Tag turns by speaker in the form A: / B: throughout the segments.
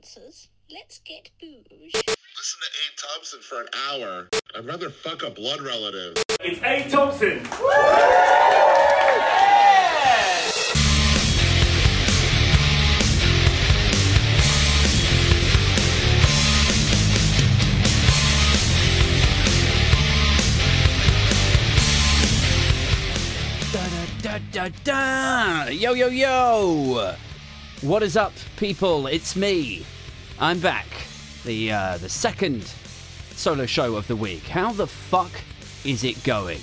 A: answers. Let's get booze.
B: Listen to Abe Thompson for an hour. I'd rather fuck a blood relative.
C: It's Abe Thompson.
D: Da, da, da, da. Yo, yo, yo. What is up, people? It's me. I'm back. The uh, the second solo show of the week. How the fuck is it going?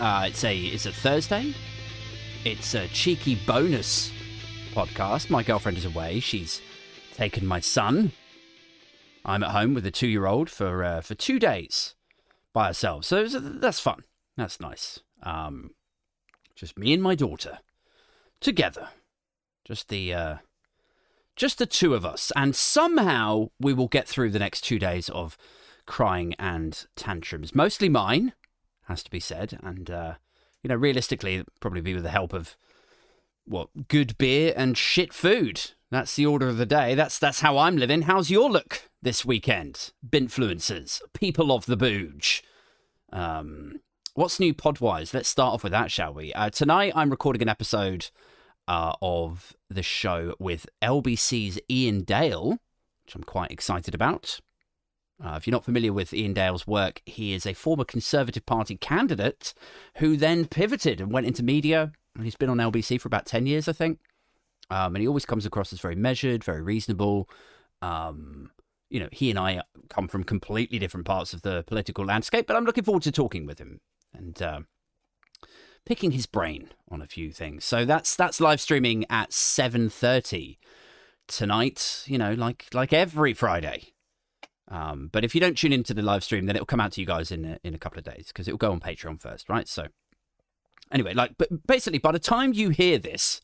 D: Uh, it's a it's a Thursday. It's a cheeky bonus podcast. My girlfriend is away. She's taken my son. I'm at home with a two year old for uh, for two days by ourselves. So that's fun. That's nice. Um, just me and my daughter together. Just the uh, just the two of us, and somehow we will get through the next two days of crying and tantrums. Mostly mine, has to be said, and uh, you know, realistically, probably be with the help of what good beer and shit food. That's the order of the day. That's that's how I'm living. How's your look this weekend? Binfluencers, people of the booge. Um, what's new podwise? Let's start off with that, shall we? Uh, tonight, I'm recording an episode uh, of the show with LBC's Iain Dale, which I'm quite excited about. Uh, if you're not familiar with Iain Dale's work, he is a former Conservative Party candidate who then pivoted and went into media. He's been on LBC for about 10 years, I think. Um, and he always comes across as very measured, very reasonable. Um, you know, he and I come from completely different parts of the political landscape, but I'm looking forward to talking with him and uh, picking his brain on a few things. So that's that's live streaming at 7:30 tonight. You know, like like every Friday. Um, but if you don't tune into the live stream, then it'll come out to you guys in a, in a couple of days because it will go on Patreon first, right? So anyway, like, but basically, by the time you hear this,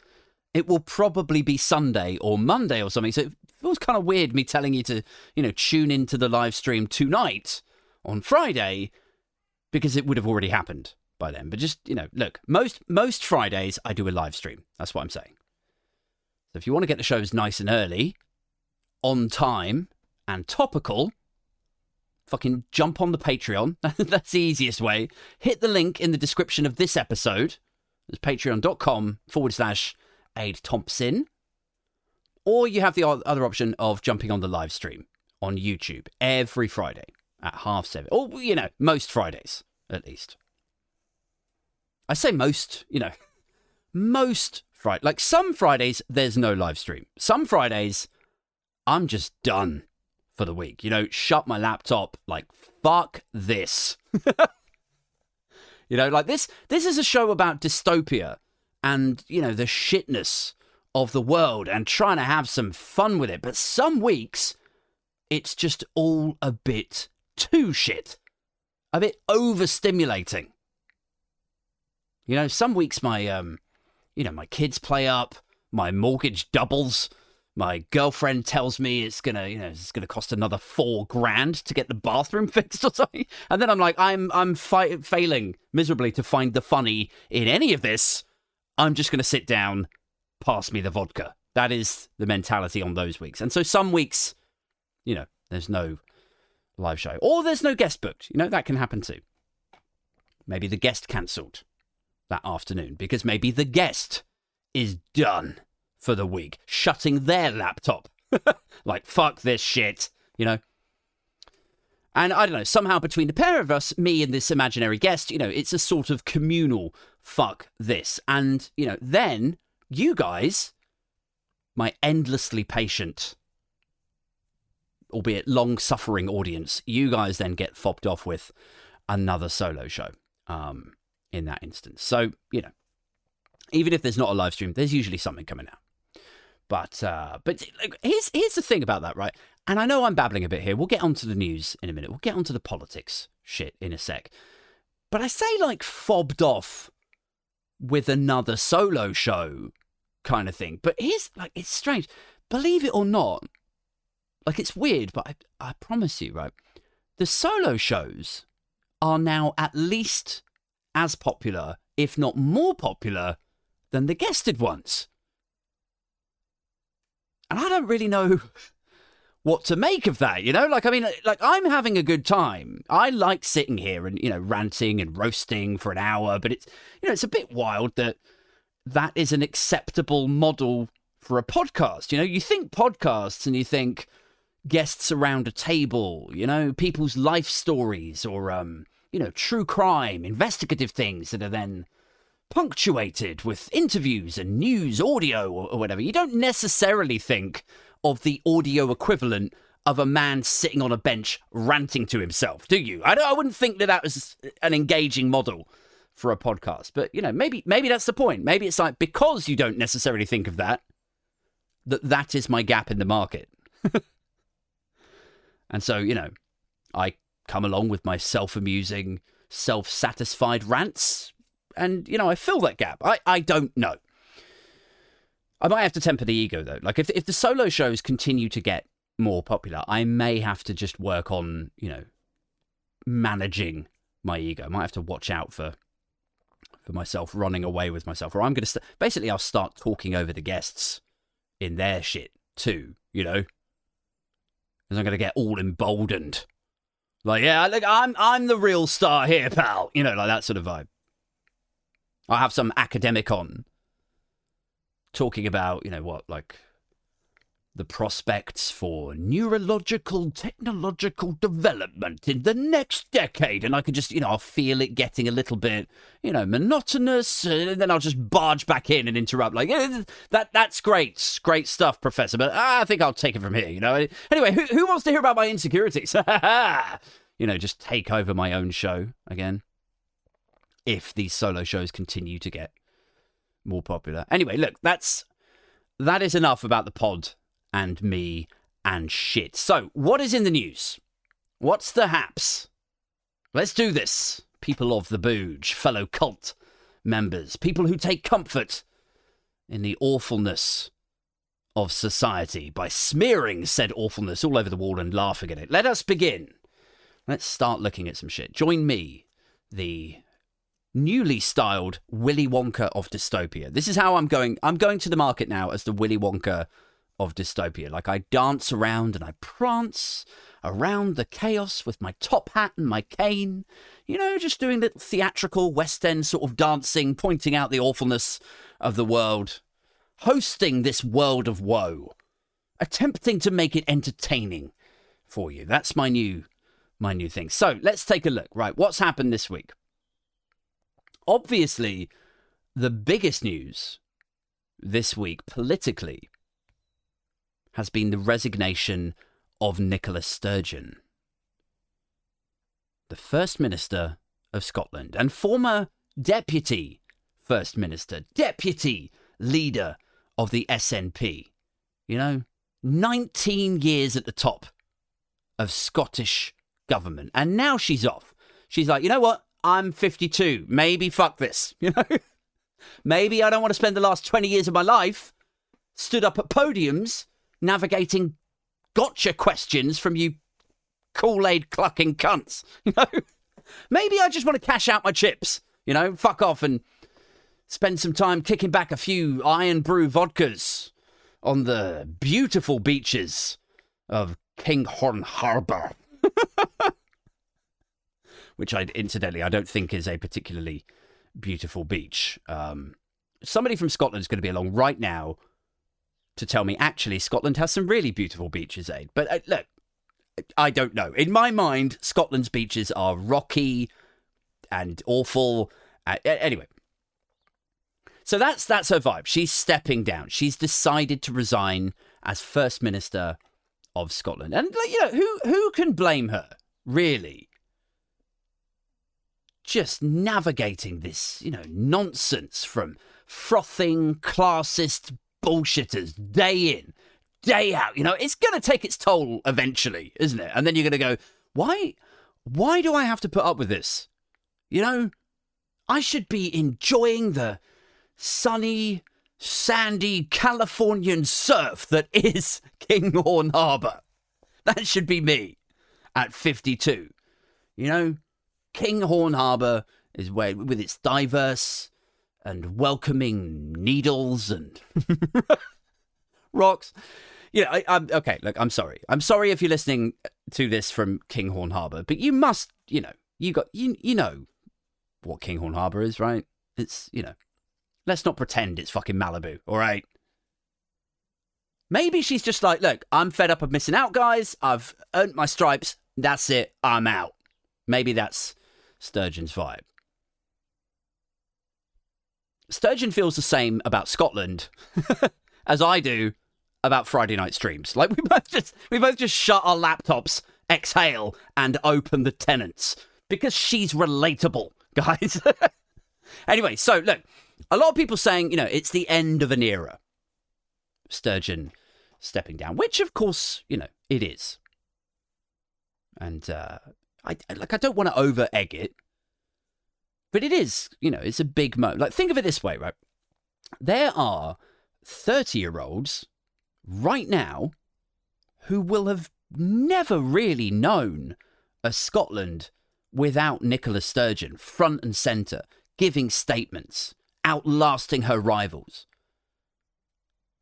D: it will probably be Sunday or Monday or something. So it feels kind of weird me telling you to, you know, tune into the live stream tonight on Friday because it would have already happened by then. But just, you know, look, most most Fridays I do a live stream. That's what I'm saying. So if you want to get the shows nice and early, on time and topical, fucking jump on the Patreon. That's the easiest way. Hit the link in the description of this episode. It's patreon.com forward slash Aid Thompson. Or you have the other option of jumping on the live stream on YouTube every Friday at half seven. Or, you know, most Fridays, at least. I say most, you know, most Friday. Like some Fridays, there's no live stream. Some Fridays, I'm just done for the week. You know, shut my laptop, like, fuck this. you know, like this, this is a show about dystopia and, you know, the shitness of the world and trying to have some fun with it. But some weeks, it's just all a bit too shit, a bit overstimulating. You know, some weeks my um, you know, my kids play up, my mortgage doubles, my girlfriend tells me it's gonna, you know, it's gonna cost another four grand to get the bathroom fixed or something, and then I'm like, I'm I'm fi- failing miserably to find the funny in any of this. I'm just gonna sit down, pass me the vodka. That is the mentality on those weeks, and so some weeks, you know, there's no live show, or there's no guest booked. You know, that can happen too. Maybe the guest cancelled that afternoon because maybe the guest is done for the week, shutting their laptop. like, fuck this shit, you know? And I don't know, somehow between the pair of us, me and this imaginary guest, you know, it's a sort of communal fuck this. And, you know, then you guys, my endlessly patient, albeit long suffering audience, you guys then get fobbed off with another solo show. Um, in that instance. So, you know, even if there's not a live stream, there's usually something coming out. But uh, but here's here's the thing about that, right? And I know I'm babbling a bit here. We'll get onto the news in a minute. We'll get onto the politics shit in a sec. But I say like fobbed off with another solo show kind of thing. But here's like it's strange. Believe it or not, like it's weird, but I, I promise you, right? The solo shows are now at least as popular, if not more popular, than the guested ones. And I don't really know what to make of that, you know? Like, I mean, like, I'm having a good time. I like sitting here and, you know, ranting and roasting for an hour, but it's, you know, it's a bit wild that that is an acceptable model for a podcast. You know, you think podcasts and you think guests around a table, you know, people's life stories or, um, you know, true crime, investigative things that are then punctuated with interviews and news, audio, or, or whatever. You don't necessarily think of the audio equivalent of a man sitting on a bench ranting to himself, do you? I, I wouldn't think that that was an engaging model for a podcast. But you know, maybe maybe that's the point. Maybe it's like because you don't necessarily think of that, that that is my gap in the market. and so you know, I come along with my self-amusing, self-satisfied rants, and you know, I fill that gap. I I don't know. I might have to temper the ego though. Like if if the solo shows continue to get more popular, I may have to just work on, you know, managing my ego. I might have to watch out for for myself running away with myself. Or I'm going to st- basically I'll start talking over the guests in their shit too, you know. Cuz I'm going to get all emboldened. Like, yeah, look, I'm I'm the real star here, pal. You know, like that sort of vibe. I'll have some academic on talking about, you know, what, like the prospects for neurological technological development in the next decade. And I could just, you know, I'll feel it getting a little bit, you know, monotonous. And then I'll just barge back in and interrupt, like, that that's great. Great stuff, Professor. But I think I'll take it from here, you know. Anyway, who, who wants to hear about my insecurities? you know, just take over my own show again. If these solo shows continue to get more popular. Anyway, look, that's that is enough about the pod and me and shit. So, what is in the news? What's the haps? Let's do this. People of the Booge, fellow cult members, people who take comfort in the awfulness of society by smearing said awfulness all over the wall and laughing at it. Let us begin. Let's start looking at some shit. Join me, the newly styled Willy Wonka of dystopia. This is how I'm going. I'm going to the market now as the Willy Wonka of dystopia. Like I dance around and I prance around the chaos with my top hat and my cane. You know, just doing little theatrical West End sort of dancing, pointing out the awfulness of the world, hosting this world of woe, attempting to make it entertaining for you. That's my new my new thing. So let's take a look. Right, what's happened this week? Obviously, the biggest news this week politically has been the resignation of Nicola Sturgeon, the First Minister of Scotland and former Deputy First Minister, Deputy Leader of the SNP. You know, 19 years at the top of Scottish government. And now she's off. She's like, you know what? I'm 52. Maybe fuck this. You know? Maybe I don't want to spend the last 20 years of my life stood up at podiums navigating gotcha questions from you Kool Aid clucking cunts. You know? Maybe I just want to cash out my chips. You know, fuck off and spend some time kicking back a few Irn-Bru vodkas on the beautiful beaches of Kinghorn Harbour. which I incidentally I don't think is a particularly beautiful beach. Um, somebody from Scotland is going to be along right now to tell me actually Scotland has some really beautiful beaches, Aid. But uh, look, I don't know. In my mind, Scotland's beaches are rocky and awful. Uh, anyway, so that's that's her vibe. She's stepping down. She's decided to resign as first minister of Scotland, and you know who who can blame her really? just navigating this, you know, nonsense from frothing classist bullshitters day in, day out. You know, it's going to take its toll eventually, isn't it? And then you're going to go, why, why do I have to put up with this? You know, I should be enjoying the sunny, sandy Californian surf that is Kinghorn Harbour. That should be me at 52. You know, Kinghorn Harbour is where, with its diverse and welcoming needles and rocks. know, I, I'm okay. Look, I'm sorry. I'm sorry if you're listening to this from Kinghorn Harbour, but you must, you know, you got you you know what Kinghorn Harbour is, right? It's you know, let's not pretend it's fucking Malibu, all right? Maybe she's just like, look, I'm fed up of missing out, guys. I've earned my stripes. That's it. I'm out. Maybe that's Sturgeon's vibe. Sturgeon feels the same about Scotland as I do about Friday night streams. Like we both just we both just shut our laptops, exhale, and open the Tennent's because she's relatable, guys. anyway, so look, a lot of people saying, you know, it's the end of an era. Sturgeon stepping down, which of course, you know, it is. And uh I like I don't want to over egg it. But it is, you know, it's a big moment. Like think of it this way, right? There are 30 year olds right now who will have never really known a Scotland without Nicola Sturgeon front and centre, giving statements, outlasting her rivals.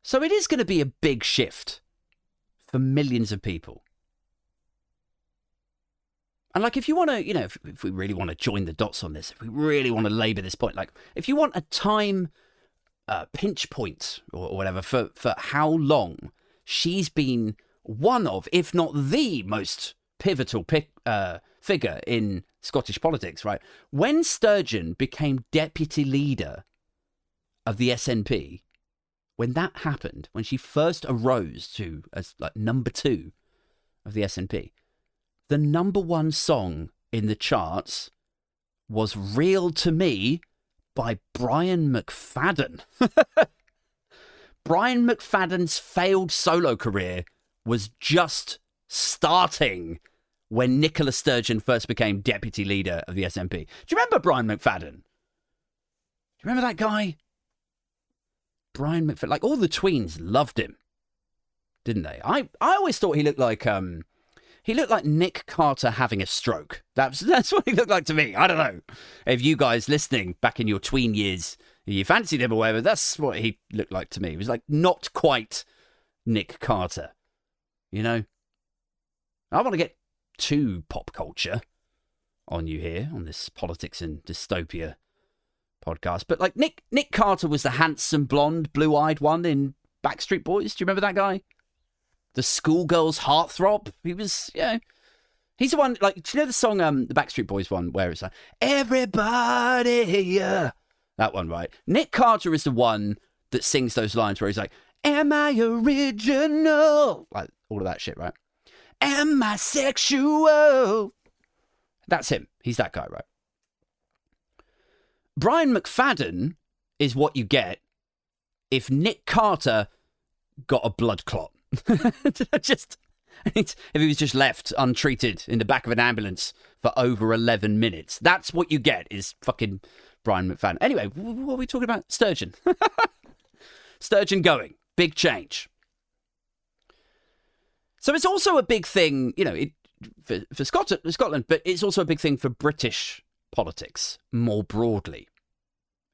D: So it is going to be a big shift for millions of people. And like, if you want to, you know, if, if we really want to join the dots on this, if we really want to labour this point, like, if you want a time uh, pinch point or, or whatever for, for how long she's been one of, if not the most pivotal pic, uh, figure in Scottish politics, right? When Sturgeon became deputy leader of the SNP, when that happened, when she first arose to as like number two of the SNP, the number one song in the charts was Real to Me by Brian McFadden. Brian McFadden's failed solo career was just starting when Nicola Sturgeon first became deputy leader of the SNP. Do you remember Brian McFadden? Do you remember that guy? Brian McFadden. Like all the tweens loved him, didn't they? I, I always thought he looked like um he looked like Nick Carter having a stroke. That's that's what he looked like to me. I don't know if you guys listening back in your tween years you fancied him or whatever. That's what he looked like to me. He was like not quite Nick Carter, you know. I want to get to pop culture on you here on this politics and dystopia podcast, but like Nick Nick Carter was the handsome blonde, blue eyed one in Backstreet Boys. Do you remember that guy? The schoolgirl's heartthrob. He was, you know, he's the one. Like, do you know the song, um, the Backstreet Boys one, where it's like everybody, yeah, that one, right? Nick Carter is the one that sings those lines where he's like, "Am I original?" Like all of that shit, right? Am I sexual? That's him. He's that guy, right? Brian McFadden is what you get if Nick Carter got a blood clot. just if he was just left untreated in the back of an ambulance for over 11 minutes. That's what you get is fucking Brian McFadden. Anyway, what are we talking about? Sturgeon. Sturgeon going. Big change. So it's also a big thing, you know, it, for, for Scotland, Scotland, but it's also a big thing for British politics more broadly,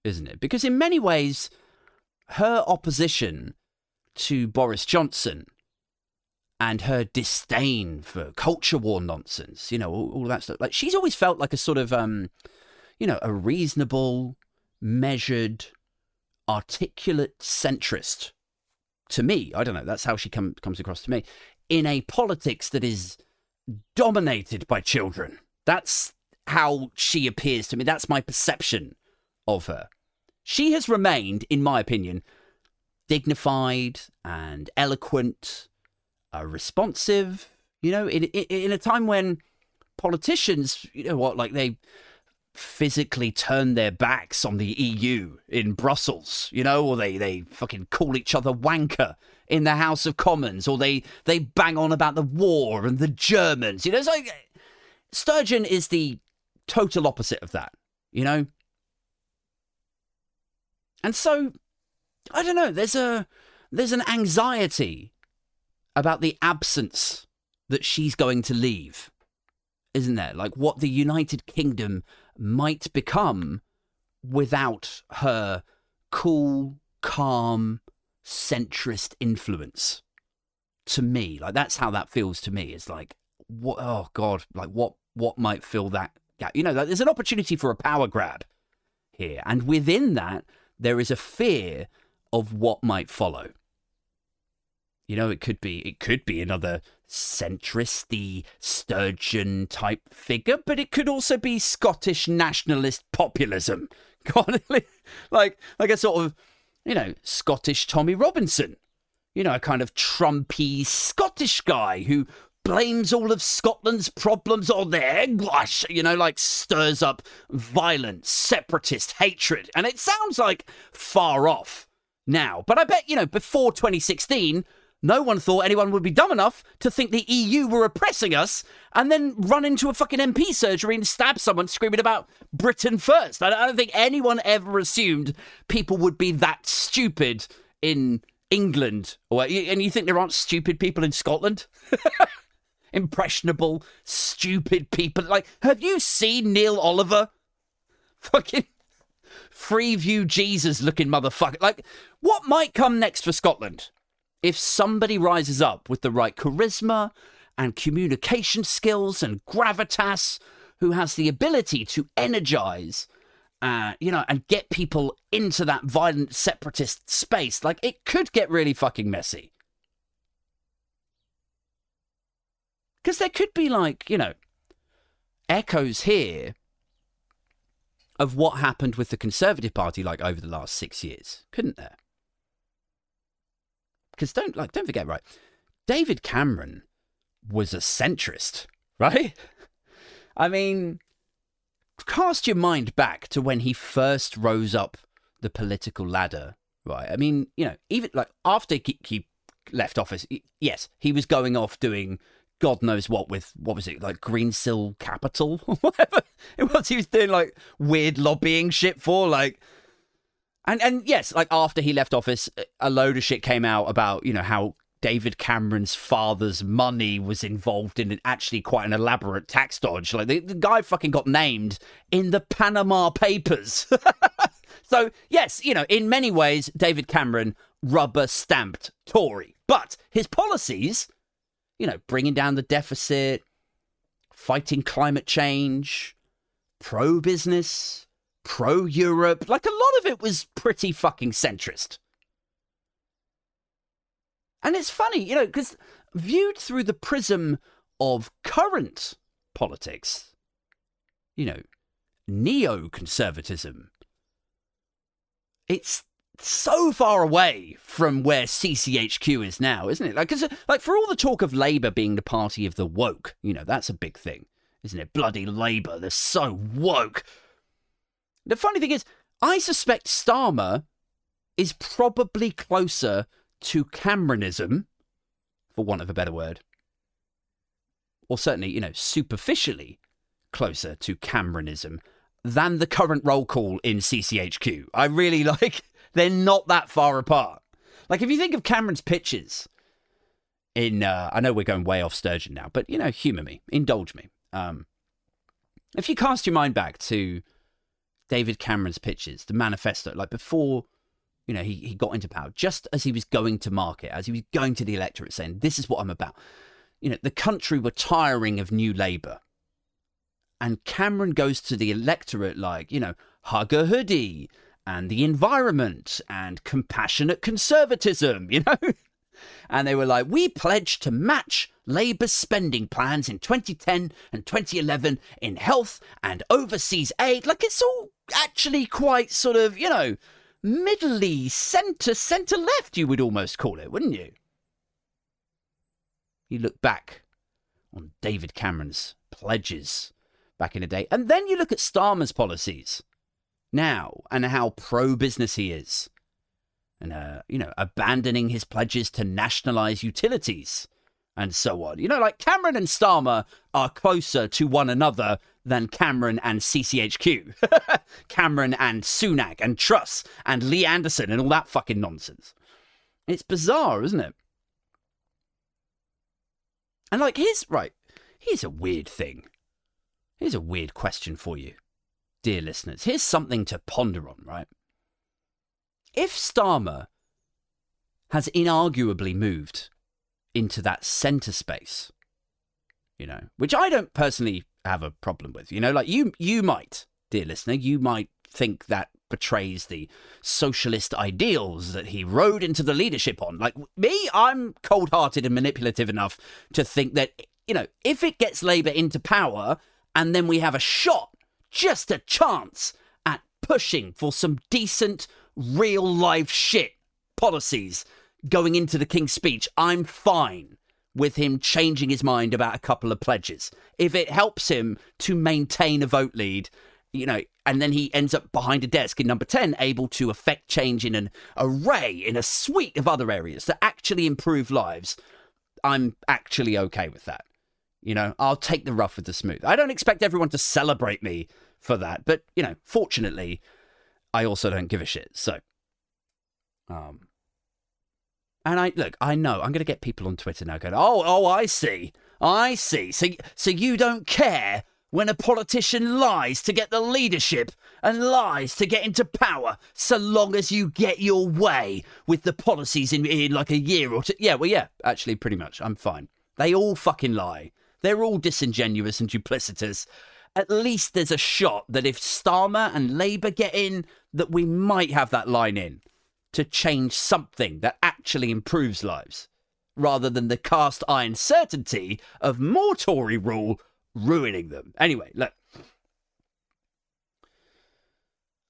D: isn't it? Because in many ways, her opposition to Boris Johnson and her disdain for culture war nonsense, you know, all, all that stuff. Like she's always felt like a sort of, um, you know, a reasonable, measured, articulate centrist. To me, I don't know. That's how she come, comes across to me. In a politics that is dominated by children. That's how she appears to me. That's my perception of her. She has remained, in my opinion, dignified and eloquent, uh, responsive. You know, in, in in a time when politicians, you know what, like they physically turn their backs on the EU in Brussels, you know, or they they fucking call each other wanker in the House of Commons, or they they bang on about the war and the Germans. You know, it's like Sturgeon is the total opposite of that. You know. And so I don't know. There's a there's an anxiety about the absence that she's going to leave, isn't there? Like what the United Kingdom might become without her cool, calm, centrist influence to me. Like that's how that feels to me. It's like, what? Oh God! Like what? What might fill that gap? You know, like, there's an opportunity for a power grab here, and within that, there is a fear of what might follow. You know, it could be it could be another centrist, the Sturgeon type figure, but it could also be Scottish nationalist populism. like like a sort of, you know, Scottish Tommy Robinson. You know, a kind of Trumpy Scottish guy who blames all of Scotland's problems on their English, you know, like stirs up violence, separatist hatred. And it sounds like far off now. But I bet, you know, before 2016, no one thought anyone would be dumb enough to think the EU were oppressing us and then run into a fucking MP surgery and stab someone screaming about Britain first. I don't think anyone ever assumed people would be that stupid in England. And you think there aren't stupid people in Scotland? Impressionable, stupid people. Like, have you seen Neil Oliver? Fucking Freeview Jesus looking motherfucker. Like, what might come next for Scotland? if somebody rises up with the right charisma and communication skills and gravitas, who has the ability to energize, uh, you know, and get people into that violent separatist space, like it could get really fucking messy. Because there could be like, you know, echoes here of what happened with the Conservative Party like over the last six years, couldn't there? Because don't like don't forget right david cameron was a centrist right? I mean cast your mind back to when he first rose up the political ladder right? I mean you know even like after he, he left office yes he was going off doing god knows what with what was it like greensill capital or whatever it was he was doing like weird lobbying shit for like and and yes, like after he left office, a load of shit came out about you know how David Cameron's father's money was involved in an, actually quite an elaborate tax dodge. Like the, the guy fucking got named in the Panama Papers. so yes, you know, in many ways, David Cameron rubber stamped Tory, but his policies, you know, bringing down the deficit, fighting climate change, pro business pro Europe. Like a lot of it was pretty fucking centrist. And it's funny, you know, because viewed through the prism of current politics, you know, neoconservatism, it's so far away from where CCHQ is now, isn't it? Like, cause, like for all the talk of Labour being the party of the woke, you know, that's a big thing, isn't it? Bloody Labour, they're so woke. The funny thing is, I suspect Starmer is probably closer to Cameronism, for want of a better word, or certainly, you know, superficially closer to Cameronism than the current roll call in CCHQ. I really like, they're not that far apart. Like, if you think of Cameron's pitches in, uh, I know we're going way off Sturgeon now, but, you know, humour me, indulge me. Um, if you cast your mind back to David Cameron's pitches, the manifesto, like before, you know, he, he got into power, just as he was going to market, as he was going to the electorate saying, this is what I'm about. You know, the country were tiring of new Labour. And Cameron goes to the electorate like, you know, hug a hoodie and the environment and compassionate conservatism, you know? And they were like, we pledge to match Labour's spending plans in 2010 and 2011 in health and overseas aid. Like it's all actually quite sort of, you know, middly centre, centre left, you would almost call it, wouldn't you? You look back on David Cameron's pledges back in the day, and then you look at Starmer's policies now and how pro business he is and uh, you know abandoning his pledges to nationalize utilities and so on. You know, like Cameron and Starmer are closer to one another than Cameron and CCHQ, Cameron and Sunak and Truss and Lee Anderson and all that fucking nonsense. It's bizarre, isn't it? And like, here's right. Here's a weird thing. Here's a weird question for you, dear listeners. Here's something to ponder on, right? If Starmer has inarguably moved into that center space. You know, which I don't personally have a problem with. You know, like you you might, dear listener, you might think that betrays the socialist ideals that he rode into the leadership on. Like me, I'm cold hearted and manipulative enough to think that, you know, if it gets Labour into power and then we have a shot, just a chance at pushing for some decent, real life shit policies going into the King's speech, I'm fine with him changing his mind about a couple of pledges. If it helps him to maintain a vote lead you know, and then he ends up behind a desk in number 10, able to affect change in an array, in a suite of other areas that actually improve lives. I'm actually okay with that. You know, I'll take the rough with the smooth. I don't expect everyone to celebrate me for that, but, you know, fortunately, I also don't give a shit. So, um, and I look, I know I'm going to get people on Twitter now going, "Oh, oh, I see, I see." So, so you don't care when a politician lies to get the leadership and lies to get into power, so long as you get your way with the policies in, in like a year or two. Yeah, well, yeah, actually, pretty much. I'm fine. They all fucking lie. They're all disingenuous and duplicitous. At least there's a shot that if Starmer and Labour get in, that we might have that line in to change something that actually improves lives, rather than the cast iron certainty of more Tory rule ruining them. Anyway, look.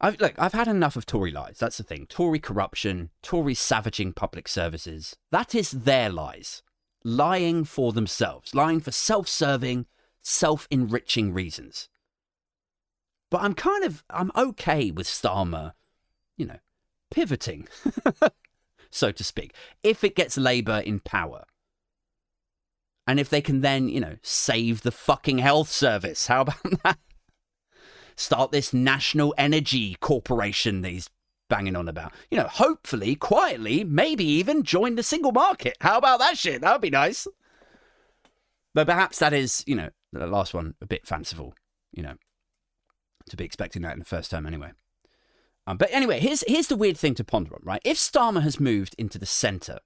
D: I've, look, I've had enough of Tory lies. That's the thing. Tory corruption, Tory savaging public services. That is their lies. Lying for themselves, lying for self serving, self enriching reasons. But I'm kind of, I'm okay with Starmer, you know, pivoting, so to speak, if it gets Labour in power. And if they can then, you know, save the fucking health service, how about that? Start this national energy corporation he's banging on about. You know, hopefully, quietly, maybe even join the single market. How about that shit? That would be nice. But perhaps that is, you know, the last one a bit fanciful, you know, to be expecting that in the first term anyway. Um, but anyway, here's here's the weird thing to ponder on, right? If Starmer has moved into the centre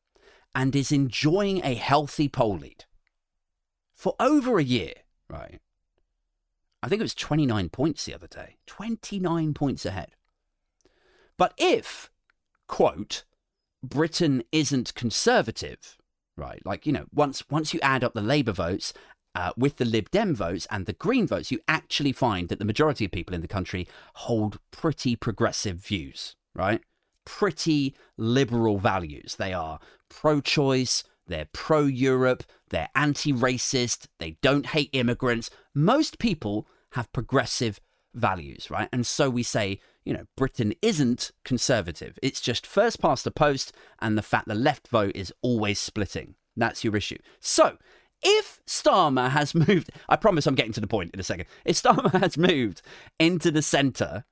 D: and is enjoying a healthy poll lead, for over a year, right? I think it was 29 points the other day. 29 points ahead. But if, quote, Britain isn't conservative, right? Like, you know, once once you add up the Labour votes uh, with the Lib Dem votes and the Green votes, you actually find that the majority of people in the country hold pretty progressive views, right? Pretty liberal values. They are pro choice, they're pro Europe, they're anti racist, they don't hate immigrants. Most people have progressive values, right? And so we say, you know, Britain isn't conservative. It's just first past the post and the fact the left vote is always splitting. That's your issue. So, if Starmer has moved, I promise I'm getting to the point in a second. If Starmer has moved into the centre,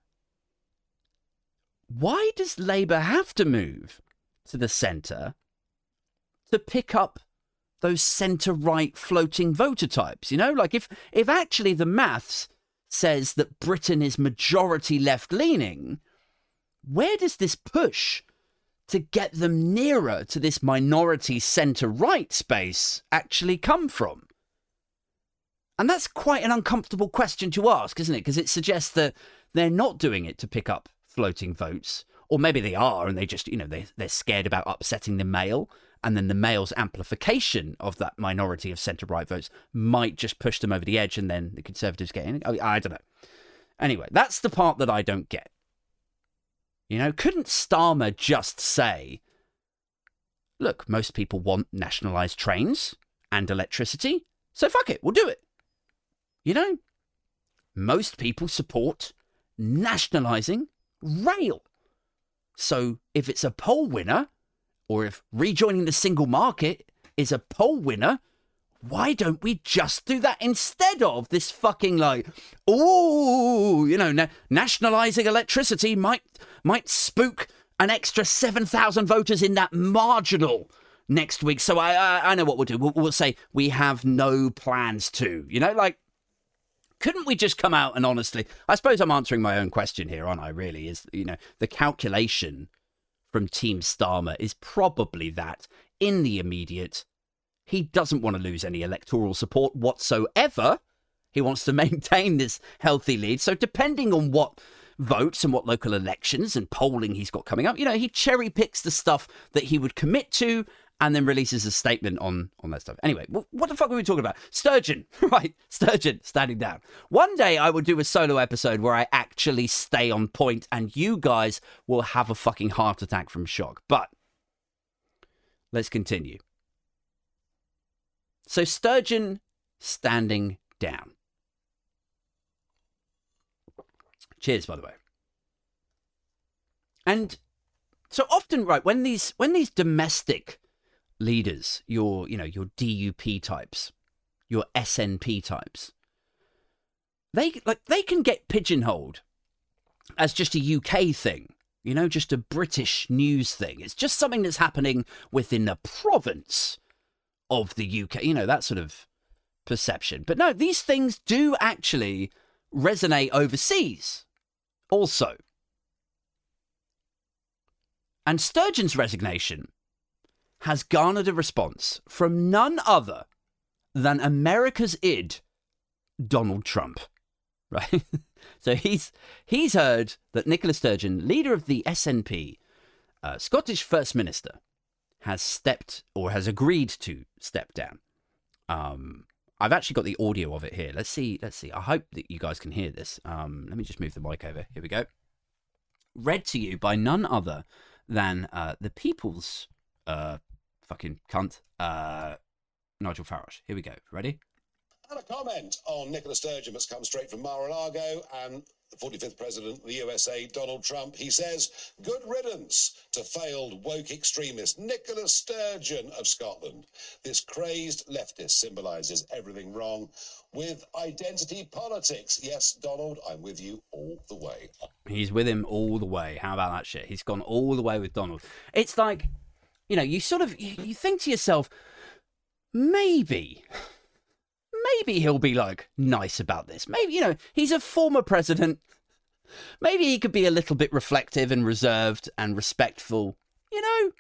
D: why does Labour have to move to the centre to pick up those centre right floating voter types. You know, like if if actually the maths says that Britain is majority left leaning, where does this push to get them nearer to this minority centre right space actually come from? And that's quite an uncomfortable question to ask, isn't it? Because it suggests that they're not doing it to pick up floating votes. Or maybe they are and they just, you know, they, they're scared about upsetting the male and then the male's amplification of that minority of centre right votes might just push them over the edge, and then the Conservatives get in. I don't know. Anyway, that's the part that I don't get. You know, couldn't Starmer just say, look, most people want nationalised trains and electricity, so fuck it, we'll do it. You know, most people support nationalising rail. So if it's a poll winner, or if rejoining the single market is a poll winner, why don't we just do that instead of this fucking like, oh, you know, na- nationalizing electricity might might spook an extra seven thousand voters in that marginal next week. So I, I I know what we'll do. We'll, we'll say we have no plans to, you know, like. Couldn't we just come out and honestly? I suppose I'm answering my own question here, aren't I? Really, is you know the calculation from Team Starmer is probably that in the immediate, He doesn't want to lose any electoral support whatsoever. He wants to maintain this healthy lead. So, depending on what votes and what local elections and polling he's got coming up, you know, he cherry picks the stuff that he would commit to and then releases a statement on on that stuff. Anyway, what the fuck were we talking about? Sturgeon, right? Sturgeon standing down. One day I will do a solo episode where I actually stay on point, and you guys will have a fucking heart attack from shock. But let's continue. So Sturgeon standing down. Cheers, by the way. And so often, right when these when these domestic leaders, your you know your DUP types, your SNP types, they like they can get pigeonholed as just a UK thing, you know, just a British news thing. It's just something that's happening within the province of the UK, you know, that sort of perception. But no, these things do actually resonate overseas also. And Sturgeon's resignation has garnered a response from none other than America's id, Donald Trump. Right? so he's he's heard that Nicola Sturgeon, leader of the SNP, uh, Scottish First Minister, has stepped or has agreed to step down. Um, I've actually got the audio of it here. Let's see. Let's see. I hope that you guys can hear this. Um, let me just move the mic over. Here we go. Read to you by none other than uh, the People's uh, fucking cunt, uh, Nigel Farage. Here we go. Ready?
C: And a comment on Nicola Sturgeon that's come straight from Mar-a-Lago and the 45th President of the USA, Donald Trump. He says, good riddance to failed woke extremist Nicola Sturgeon of Scotland. This crazed leftist symbolises everything wrong with identity politics. Yes, Donald, I'm with you all the way.
D: He's with him all the way. How about that shit? He's gone all the way with Donald. It's like, you know, you sort of, you, you think to yourself, maybe maybe he'll be like nice about this. Maybe, you know, he's a former president. Maybe he could be a little bit reflective and reserved and respectful. You know,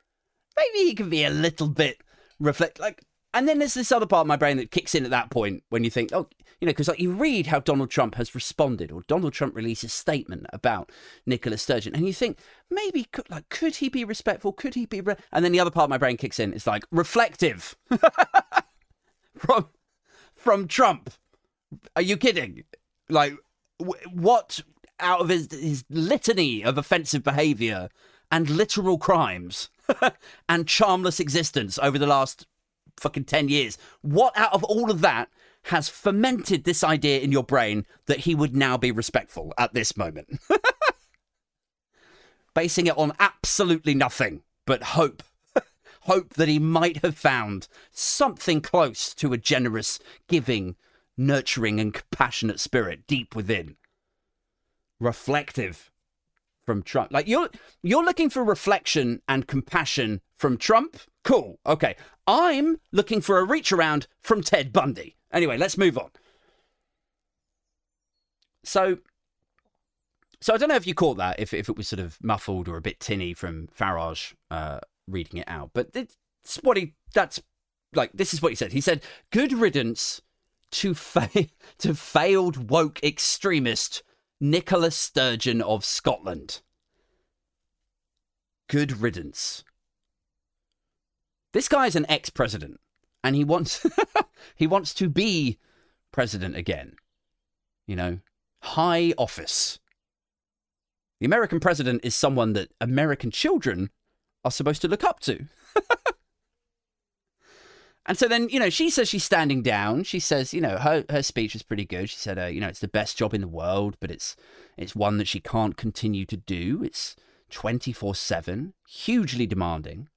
D: maybe he could be a little bit reflect like and then there's this other part of my brain that kicks in at that point when you think, oh, you know, because like you read how Donald Trump has responded, or Donald Trump releases a statement about Nicola Sturgeon, and you think maybe could like could he be respectful? Could he be? Re-? And then the other part of my brain kicks in. It's like reflective from Trump. Are you kidding? Like, what out of his, his litany of offensive behaviour and literal crimes and charmless existence over the last fucking 10 years, what out of all of that has fermented this idea in your brain that he would now be respectful at this moment? Basing it on absolutely nothing but hope hope that he might have found something close to a generous, giving, nurturing, and compassionate spirit deep within. Reflective from Trump. Like you're you're looking for reflection and compassion from Trump. Cool. Okay. I'm looking for a reach around from Ted Bundy. Anyway, let's move on. So so I don't know if you caught that, if, if it was sort of muffled or a bit tinny from Farage uh, reading it out, but it's what he that's like. This is what he said. He said, "Good riddance to fa- to failed woke extremist Nicola Sturgeon of Scotland." Good riddance. This guy's an ex-president, and he wants he wants to be president again. You know, high office. The American president is someone that American children are supposed to look up to. and so then, you know, she says she's standing down. She says, you know, her, her speech was pretty good. She said, uh, you know, it's the best job in the world, but it's it's one that she can't continue to do. It's 24 7, hugely demanding.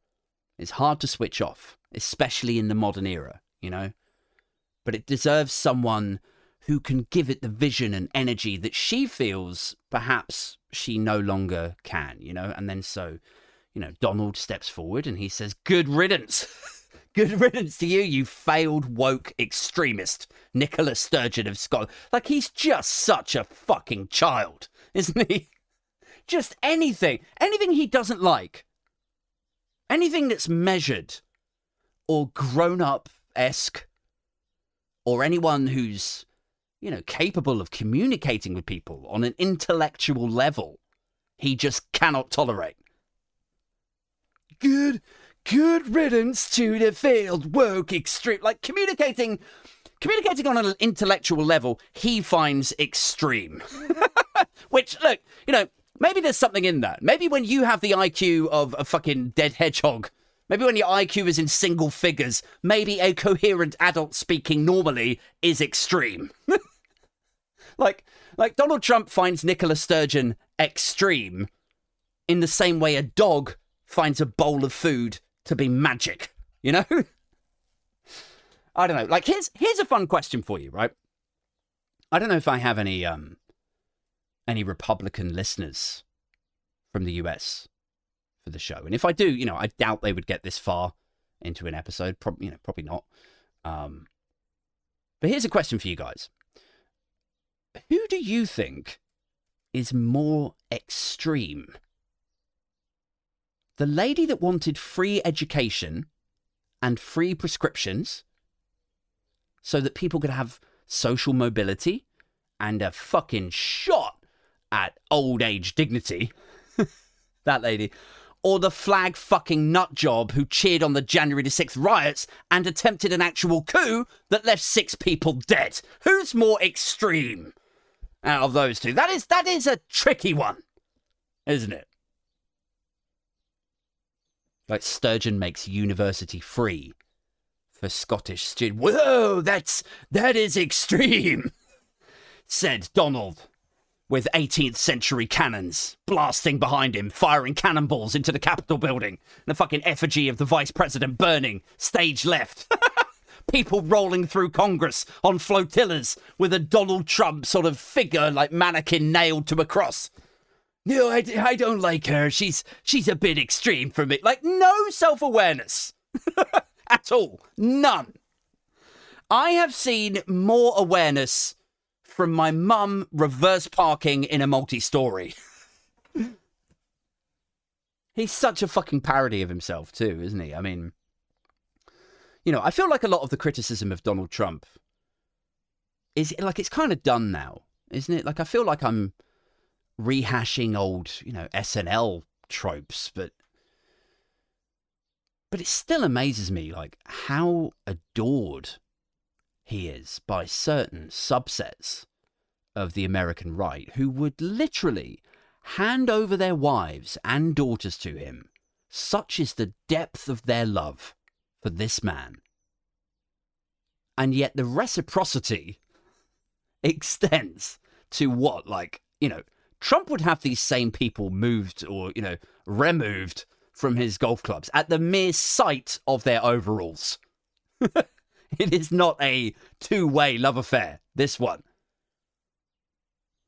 D: It's hard to switch off, especially in the modern era, you know? But it deserves someone who can give it the vision and energy that she feels perhaps she no longer can, you know? And then so you know, Donald steps forward and he says, Good riddance. Good riddance to you, you failed woke extremist, Nicola Sturgeon of Scotland. Like, he's just such a fucking child, isn't he? Just anything, anything he doesn't like, anything that's measured or grown up esque or anyone who's, you know, capable of communicating with people on an intellectual level, he just cannot tolerate. Good, good riddance to the failed woke extreme. Like communicating, communicating on an intellectual level, he finds extreme. Which, look, you know, maybe there's something in that. Maybe when you have the IQ of a fucking dead hedgehog, maybe when your IQ is in single figures, maybe a coherent adult speaking normally is extreme. like, like Donald Trump finds Nicola Sturgeon extreme in the same way a dog finds a bowl of food to be magic, you know? I don't know. Like here's here's a fun question for you, right? I don't know if I have any um any Republican listeners from the US for the show. And if I do, you know, I doubt they would get this far into an episode. Probably, you know, probably not. Um, but here's a question for you guys: Who do you think is more extreme? The lady that wanted free education and free prescriptions so that people could have social mobility and a fucking shot at old age dignity. that lady. Or the flag fucking nut job who cheered on the January the 6th riots and attempted an actual coup that left six people dead. Who's more extreme out of those two? That is that is a tricky one, isn't it? Like Sturgeon makes university free for Scottish students. Whoa, that's that is extreme, said Donald with 18th century cannons blasting behind him, firing cannonballs into the Capitol building, the fucking effigy of the vice president burning, stage left. People rolling through Congress on flotillas with a Donald Trump sort of figure like mannequin nailed to a cross. No, I, I don't like her. She's she's a bit extreme for me. Like no self-awareness at all. None. I have seen more awareness from my mum reverse parking in a multi story. He's such a fucking parody of himself, too, isn't he? I mean, you know, I feel like a lot of the criticism of Donald Trump is like it's kind of done now, isn't it? Like, I feel like I'm rehashing old, you know, SNL tropes, but. But it still amazes me, like, how adored he is by certain subsets of the American right who would literally hand over their wives and daughters to him. Such is the depth of their love for this man. And yet the reciprocity extends to what? Like, you know, Trump would have these same people moved or, you know, removed from his golf clubs at the mere sight of their overalls. It is not a two way love affair, this one.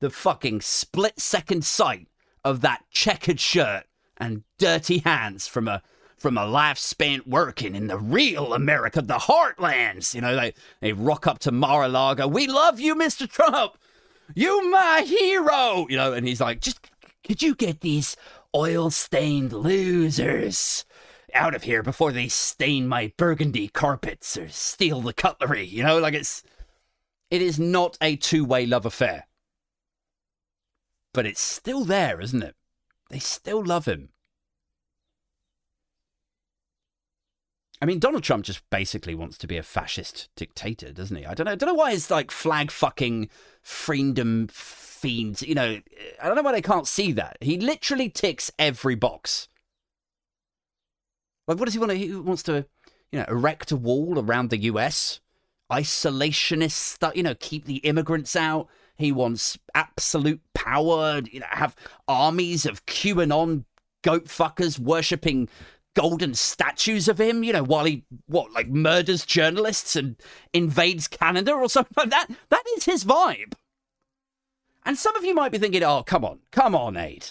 D: The fucking split second sight of that checkered shirt and dirty hands from a from a life spent working in the real America, the heartlands. You know, they, they rock up to Mar-a-Lago. We love you, Mr. Trump. You my hero. You know, and he's like, just could you get these oil stained losers out of here before they stain my burgundy carpets or steal the cutlery. You know, like it's. It is not a two way love affair. But it's still there, isn't it? They still love him. I mean, Donald Trump just basically wants to be a fascist dictator, doesn't he? I don't know. I don't know why it's like flag fucking freedom fiends. You know, I don't know why they can't see that. He literally ticks every box. Like, what does he want to? He wants to, you know, erect a wall around the U.S. Isolationist stuff. You know, keep the immigrants out. He wants absolute power. You know, have armies of QAnon goat fuckers worshipping golden statues of him. You know, while he what like murders journalists and invades Canada or something like that. That is his vibe. And some of you might be thinking, "Oh, come on, come on, Aid,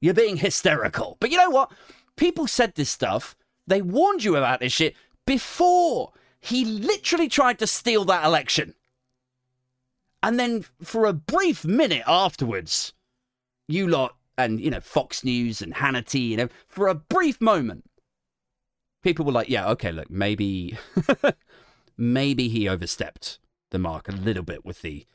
D: you're being hysterical." But you know what? people said this stuff. They warned you about this shit before he literally tried to steal that election. And then for a brief minute afterwards, you lot and, you know, Fox News and Hannity, you know, for a brief moment, people were like, yeah, okay, look, maybe, maybe he overstepped the mark a little bit with the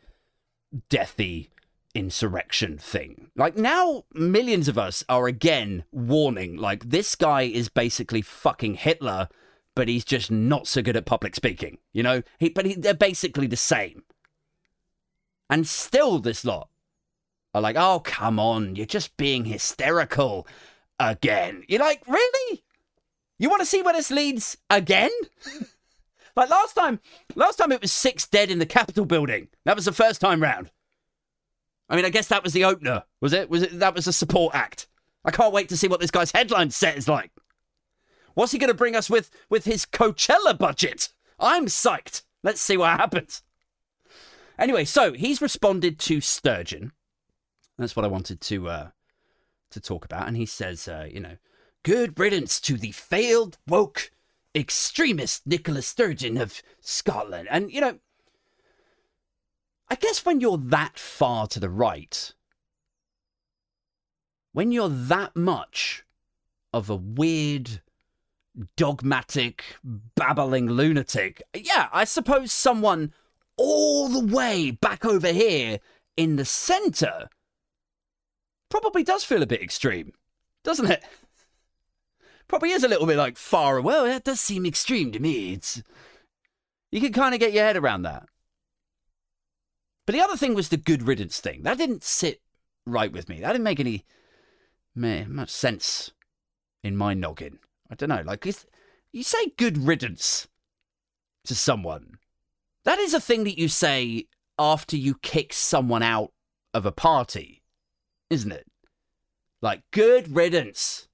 D: deathy insurrection thing. Like now, millions of us are again warning, like, this guy is basically fucking Hitler, but he's just not so good at public speaking, you know? He, but he, they're basically the same. And still, this lot are like, oh, come on, you're just being hysterical again. You're like, really? You want to see where this leads again? like last time, last time it was six dead in the Capitol building. That was the first time round. I mean, I guess that was the opener, was it? Was it that was a support act? I can't wait to see what this guy's headline set is like. What's he going to bring us with with his Coachella budget? I'm psyched. Let's see what happens. Anyway, so he's responded to Sturgeon. That's what I wanted to uh, to talk about, and he says, uh, you know, good riddance to the failed woke extremist Nicola Sturgeon of Scotland, and you know, I guess when you're that far to the right, when you're that much of a weird, dogmatic, babbling lunatic, yeah, I suppose someone all the way back over here in the centre probably does feel a bit extreme, doesn't it? Probably is a little bit like far away. Well, that does seem extreme to me. It's you can kind of get your head around that. But the other thing was the good riddance thing. That didn't sit right with me. That didn't make any much sense in my noggin. I don't know. Like, you say good riddance to someone. That is a thing that you say after you kick someone out of a party, isn't it? Like, good riddance.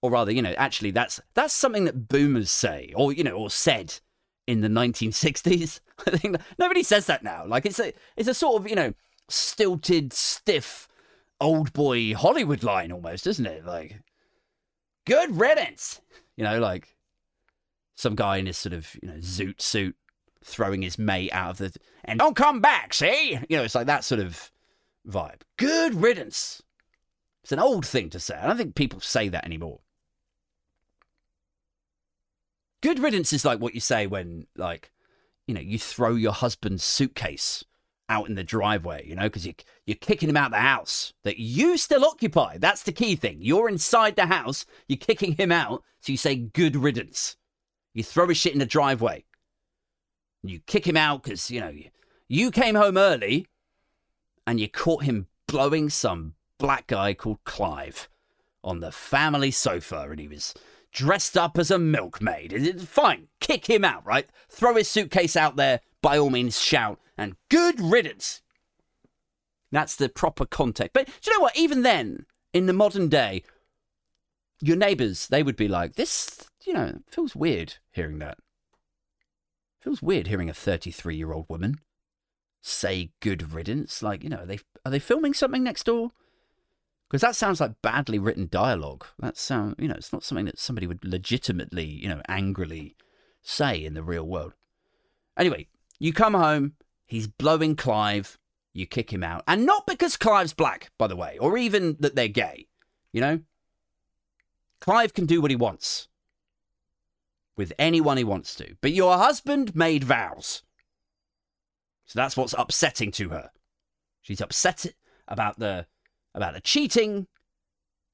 D: Or rather, you know, actually, that's that's something that boomers say, or you know, or said in the 1960s. I think nobody says that now. Like it's a it's a sort of you know stilted, stiff, old boy Hollywood line almost, isn't it? Like good riddance. You know, like some guy in his sort of you know zoot suit throwing his mate out of the and don't come back. See, you know, it's like that sort of vibe. Good riddance. It's an old thing to say. I don't think people say that anymore. Good riddance is like what you say when, like, you know, you throw your husband's suitcase out in the driveway, you know, because you, you're kicking him out the house that you still occupy. That's the key thing. You're inside the house, you're kicking him out, so you say good riddance. You throw his shit in the driveway. You kick him out because, you know, you, you came home early and you caught him blowing some black guy called Clive on the family sofa and he was dressed up as a milkmaid. It's fine. Kick him out, right? Throw his suitcase out there, by all means, shout, and good riddance. That's the proper context. But do you know what? Even then, in the modern day, your neighbours, they would be like, this, you know, feels weird hearing that. Feels weird hearing a 33 year old woman say good riddance. Like, you know, are they, are they filming something next door? Because that sounds like badly written dialogue. That sound, you know, it's not something that somebody would legitimately, you know, angrily say in the real world. Anyway, you come home, he's blowing Clive, you kick him out. And not because Clive's black, by the way, or even that they're gay. You know? Clive can do what he wants with anyone he wants to. But your husband made vows. So that's what's upsetting to her. She's upset about the about the cheating.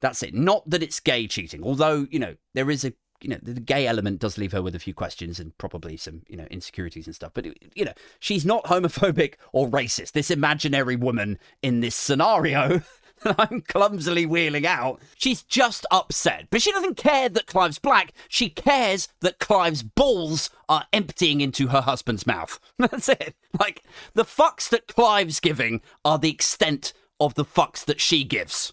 D: That's it. Not that it's gay cheating, although you know there is a you know the gay element does leave her with a few questions and probably some you know insecurities and stuff. But you know she's not homophobic or racist. This imaginary woman in this scenario. that I'm clumsily wheeling out. She's just upset. But she doesn't care that Clive's black. She cares that Clive's balls are emptying into her husband's mouth. That's it. Like, the fucks that Clive's giving are the extent of the fucks that she gives.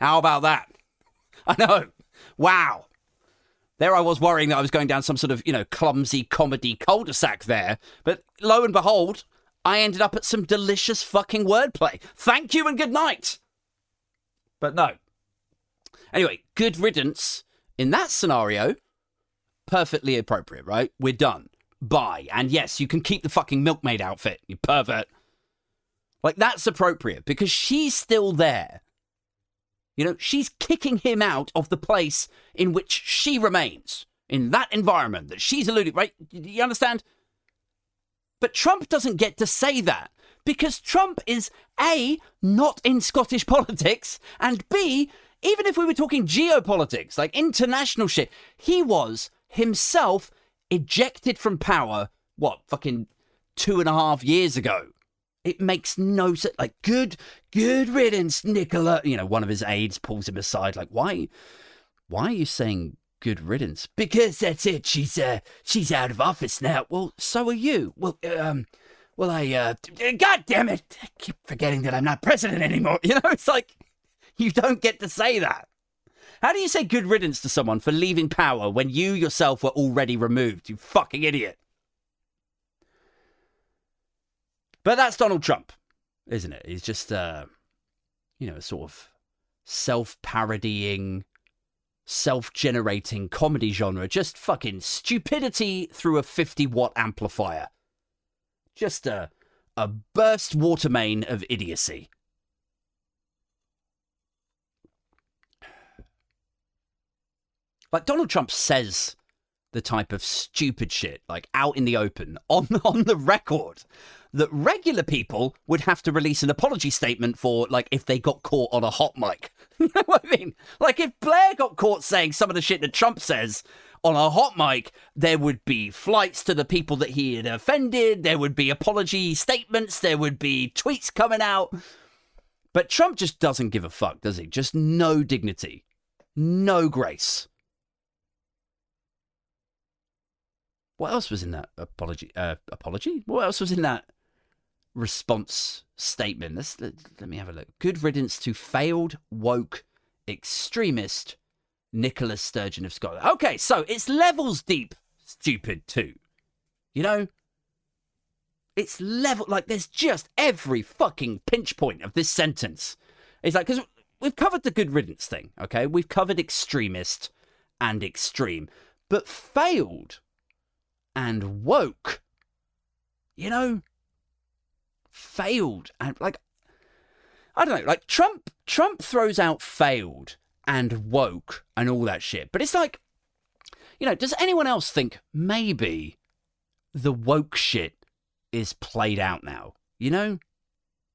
D: How about that? I know. Wow. There I was worrying that I was going down some sort of, you know, clumsy comedy cul-de-sac there. But lo and behold, I ended up at some delicious fucking wordplay. Thank you and good night. But no. Anyway, good riddance in that scenario, perfectly appropriate, right? We're done. Bye. And yes, you can keep the fucking milkmaid outfit, you pervert. Like, that's appropriate because she's still there. You know, she's kicking him out of the place in which she remains, in that environment that she's alluding, right? You understand? But Trump doesn't get to say that because Trump is A, not in Scottish politics, and B, even if we were talking geopolitics, like international shit, he was himself ejected from power, what, fucking two and a half years ago. It makes no sense. Like, good, good riddance, Nicola. You know, one of his aides pulls him aside, like, why, why are you saying good riddance? Because that's it. She's, uh, she's out of office now. Well, so are you. Well, um, well, I, uh, God damn it. I keep forgetting that I'm not president anymore. You know, it's like, you don't get to say that. How do you say good riddance to someone for leaving power when you yourself were already removed? You fucking idiot. But that's Donald Trump, isn't it? He's just, uh, you know, a sort of self parodying, self generating comedy genre. Just fucking stupidity through a 50 watt amplifier. Just a, a burst water main of idiocy. Like Donald Trump says the type of stupid shit, like out in the open, on on the record, that regular people would have to release an apology statement for, like if they got caught on a hot mic. you know what I mean? Like if Blair got caught saying some of the shit that Trump says on a hot mic, there would be flights to the people that he had offended, there would be apology statements, there would be tweets coming out. But Trump just doesn't give a fuck, does he? Just no dignity, no grace. What else was in that apology? Uh, apology? What else was in that response statement? Let's, let, let me have a look. Good riddance to failed woke extremist Nicholas Sturgeon of Scotland. Okay, so it's levels deep stupid too. You know? It's level like there's just every fucking pinch point of this sentence. It's like because we've covered the good riddance thing, okay? We've covered extremist and extreme, but failed and woke. You know, failed and like I don't know, like Trump Trump throws out failed and woke and all that shit. But it's like you know, does anyone else think maybe the woke shit is played out now? You know?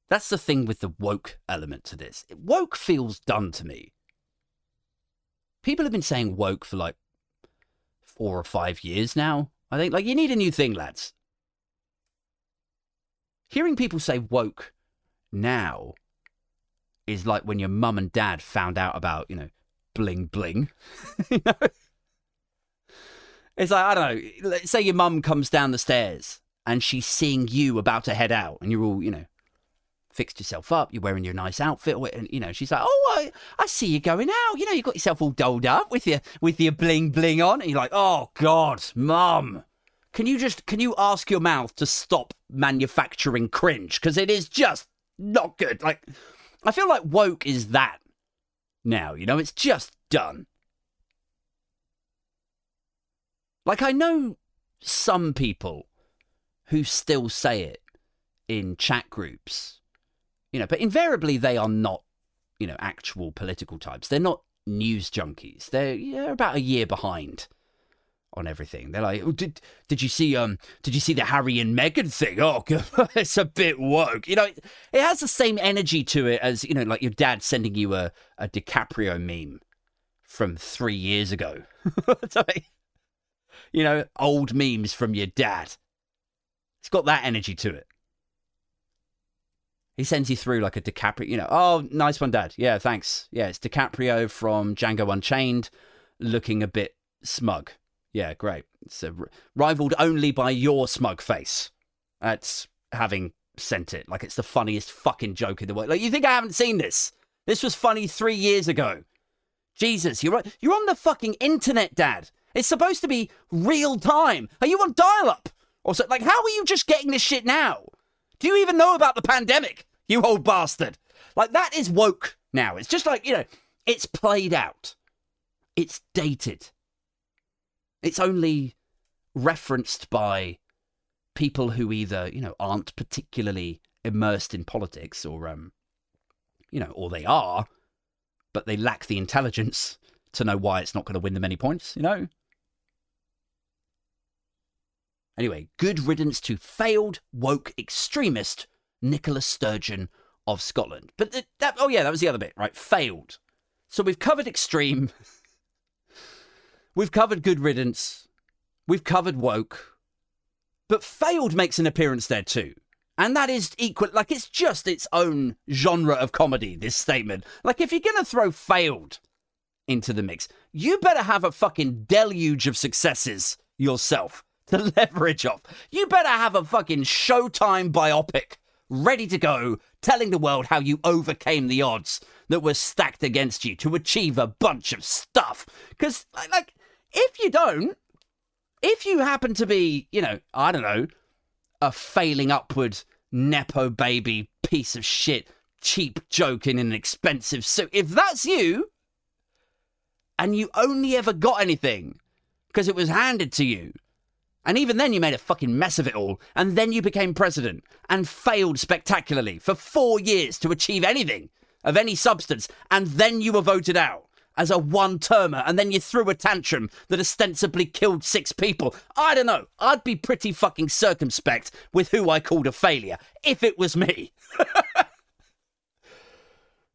D: That's the thing with the woke element to this. Woke feels done to me. People have been saying woke for like four or five years now. I think, like, you need a new thing, lads. Hearing people say woke now is like when your mum and dad found out about, you know, bling bling. you know? It's like, I don't know, let's say your mum comes down the stairs and she's seeing you about to head out and you're all, you know, fixed yourself up, you're wearing your nice outfit, and you know, she's like, "Oh, I, I see you going out. You know, you got yourself all dolled up with your with your bling bling on." And you're like, "Oh God, mum, can you just can you ask your mouth to stop manufacturing cringe because it is just not good." Like, I feel like woke is that now. You know, it's just done. Like, I know some people who still say it in chat groups you know, but invariably they are not, you know, actual political types. They're not news junkies. They're, about a year behind on everything. They're like, oh, did did you see um did you see the Harry and Meghan thing? Oh, it's a bit woke. You know, it, it, has the same energy to it as you know, like your dad sending you a a DiCaprio meme from three years ago. you know, old memes from your dad. It's got that energy to it. He sends you through like a DiCaprio, you know, oh, nice one, Dad. Yeah, thanks. Yeah, it's DiCaprio from Django Unchained looking a bit smug. Yeah, great. It's rivaled only by your smug face. That's having sent it. Like it's the funniest fucking joke in the world. Like, you think I haven't seen this? This was funny three years ago. Jesus, you're. You're on the fucking internet, Dad. It's supposed to be real time. Are you on dial up? Or so, like, how are you just getting this shit now? Do you even know about the pandemic? You old bastard. Like, that is woke now. It's just like, you know, it's played out, it's dated. It's only referenced by people who either, you know, aren't particularly immersed in politics or, um, you know, or they are, but they lack the intelligence to know why it's not going to win them any points, you know? Anyway, good riddance to failed woke extremist Nicola Sturgeon of Scotland. But th- that, oh yeah, that was the other bit, right? Failed. So we've covered extreme. We've covered good riddance. We've covered woke. But failed makes an appearance there too. And that is equal, like it's just its own genre of comedy, this statement. Like if you're going to throw failed into the mix, you better have a fucking deluge of successes yourself to leverage off. You better have a fucking Showtime biopic ready to go, telling the world how you overcame the odds that were stacked against you to achieve a bunch of stuff. Because, like, if you don't, if you happen to be, you know, I don't know, a failing upward nepo baby piece of shit, cheap joke in an expensive suit, if that's you, and you only ever got anything because it was handed to you, and even then, you made a fucking mess of it all. And then you became president and failed spectacularly for four years to achieve anything of any substance. And then you were voted out as a one termer. And then you threw a tantrum that ostensibly killed six people. I don't know. I'd be pretty fucking circumspect with who I called a failure if it was me.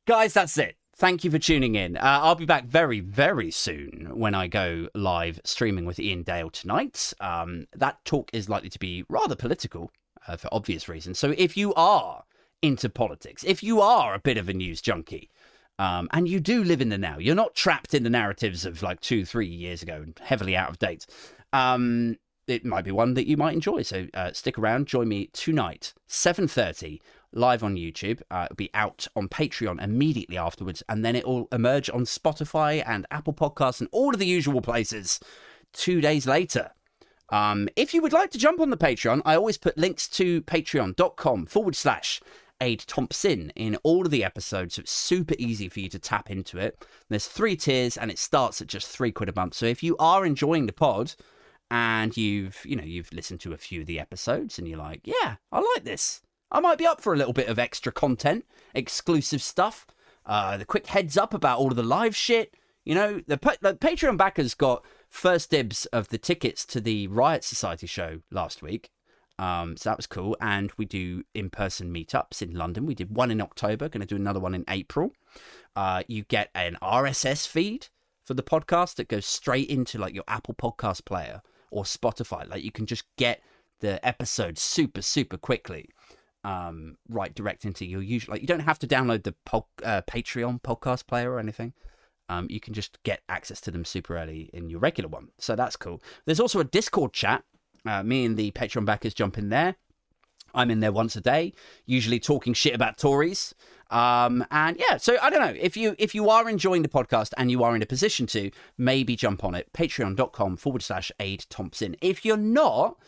D: Guys, that's it. Thank you for tuning in. Uh, I'll be back very, very soon when I go live streaming with Iain Dale tonight. Um, that talk is likely to be rather political uh, for obvious reasons. So if you are into politics, if you are a bit of a news junkie, um, and you do live in the now, you're not trapped in the narratives of like two, three years ago and heavily out of date. Um, it might be one that you might enjoy. So uh, stick around. Join me tonight, 7.30 live on YouTube. Uh, it'll be out on Patreon immediately afterwards, and then it will emerge on Spotify and Apple Podcasts and all of the usual places two days later. Um, if you would like to jump on the Patreon, I always put links to patreon.com forward slash Aid Thompson in all of the episodes, so it's super easy for you to tap into it. There's three tiers, and it starts at just three quid a month. So if you are enjoying the pod and you've you know you've listened to a few of the episodes and you're like, yeah, I like this, I might be up for a little bit of extra content, exclusive stuff. Uh, the quick heads up about all of the live shit. You know, the, the Patreon backers got first dibs of the tickets to the Riot Society show last week. Um, so that was cool. And we do in person meetups in London. We did one in October, going to do another one in April. Uh, you get an RSS feed for the podcast that goes straight into like your Apple podcast player or Spotify. Like you can just get the episode super, super quickly um, right direct into your usual. Like you don't have to download the po- uh, Patreon podcast player or anything. Um, you can just get access to them super early in your regular one. So that's cool. There's also a Discord chat. Uh, me and the Patreon backers jump in there. I'm in there once a day, usually talking shit about Tories. Um, and yeah, so I don't know if you if you are enjoying the podcast and you are in a position to maybe jump on it. Patreon.com forward slash Aid Thompson. If you're not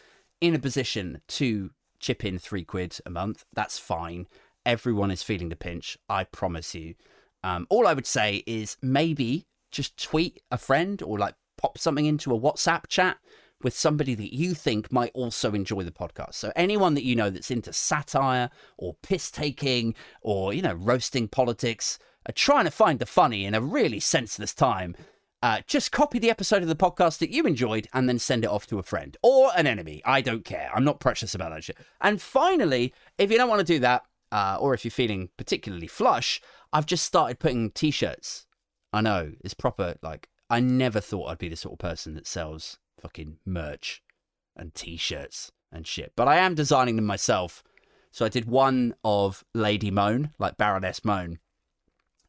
D: in a position to chip in three quid a month. That's fine. Everyone is feeling the pinch. I promise you. Um, all I would say is maybe just tweet a friend or like pop something into a WhatsApp chat with somebody that you think might also enjoy the podcast. So anyone that you know that's into satire or piss taking or you know roasting politics, are trying to find the funny in a really senseless time, uh, just copy the episode of the podcast that you enjoyed and then send it off to a friend or an enemy. I don't care. I'm not precious about that shit. And finally, if you don't want to do that, uh, or if you're feeling particularly flush, I've just started putting t shirts. I know, it's proper. Like, I never thought I'd be the sort of person that sells fucking merch and t shirts and shit. But I am designing them myself. So I did one of Lady Mone, like Baroness Mone.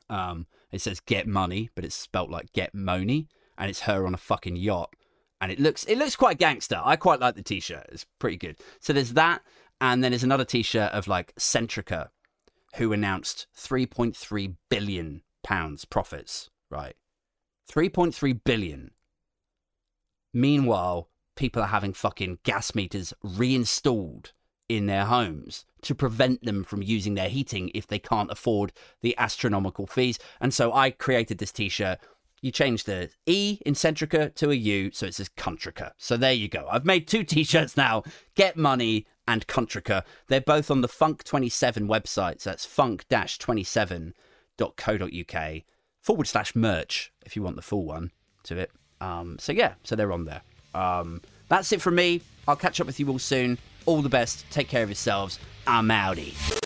D: Um, it says get money, but it's spelt like get money, and it's her on a fucking yacht. And it looks it looks quite gangster. I quite like the t-shirt. It's pretty good. So there's that, and then there's another t-shirt of like Centrica, who announced 3.3 billion pounds profits. Right, 3.3 billion. Meanwhile, people are having fucking gas meters reinstalled in their homes to prevent them from using their heating if they can't afford the astronomical fees. And so I created this t shirt. You change the E in Centrica to a U, so it says Cuntrica. So there you go. I've made two t shirts now Get Money and Cuntrica. They're both on the Funk27 website. So that's funk 27.co.uk forward slash merch if you want the full one to it. Um, so yeah, so they're on there. Um, That's it from me. I'll catch up with you all soon. All the best. Take care of yourselves. I'm outie.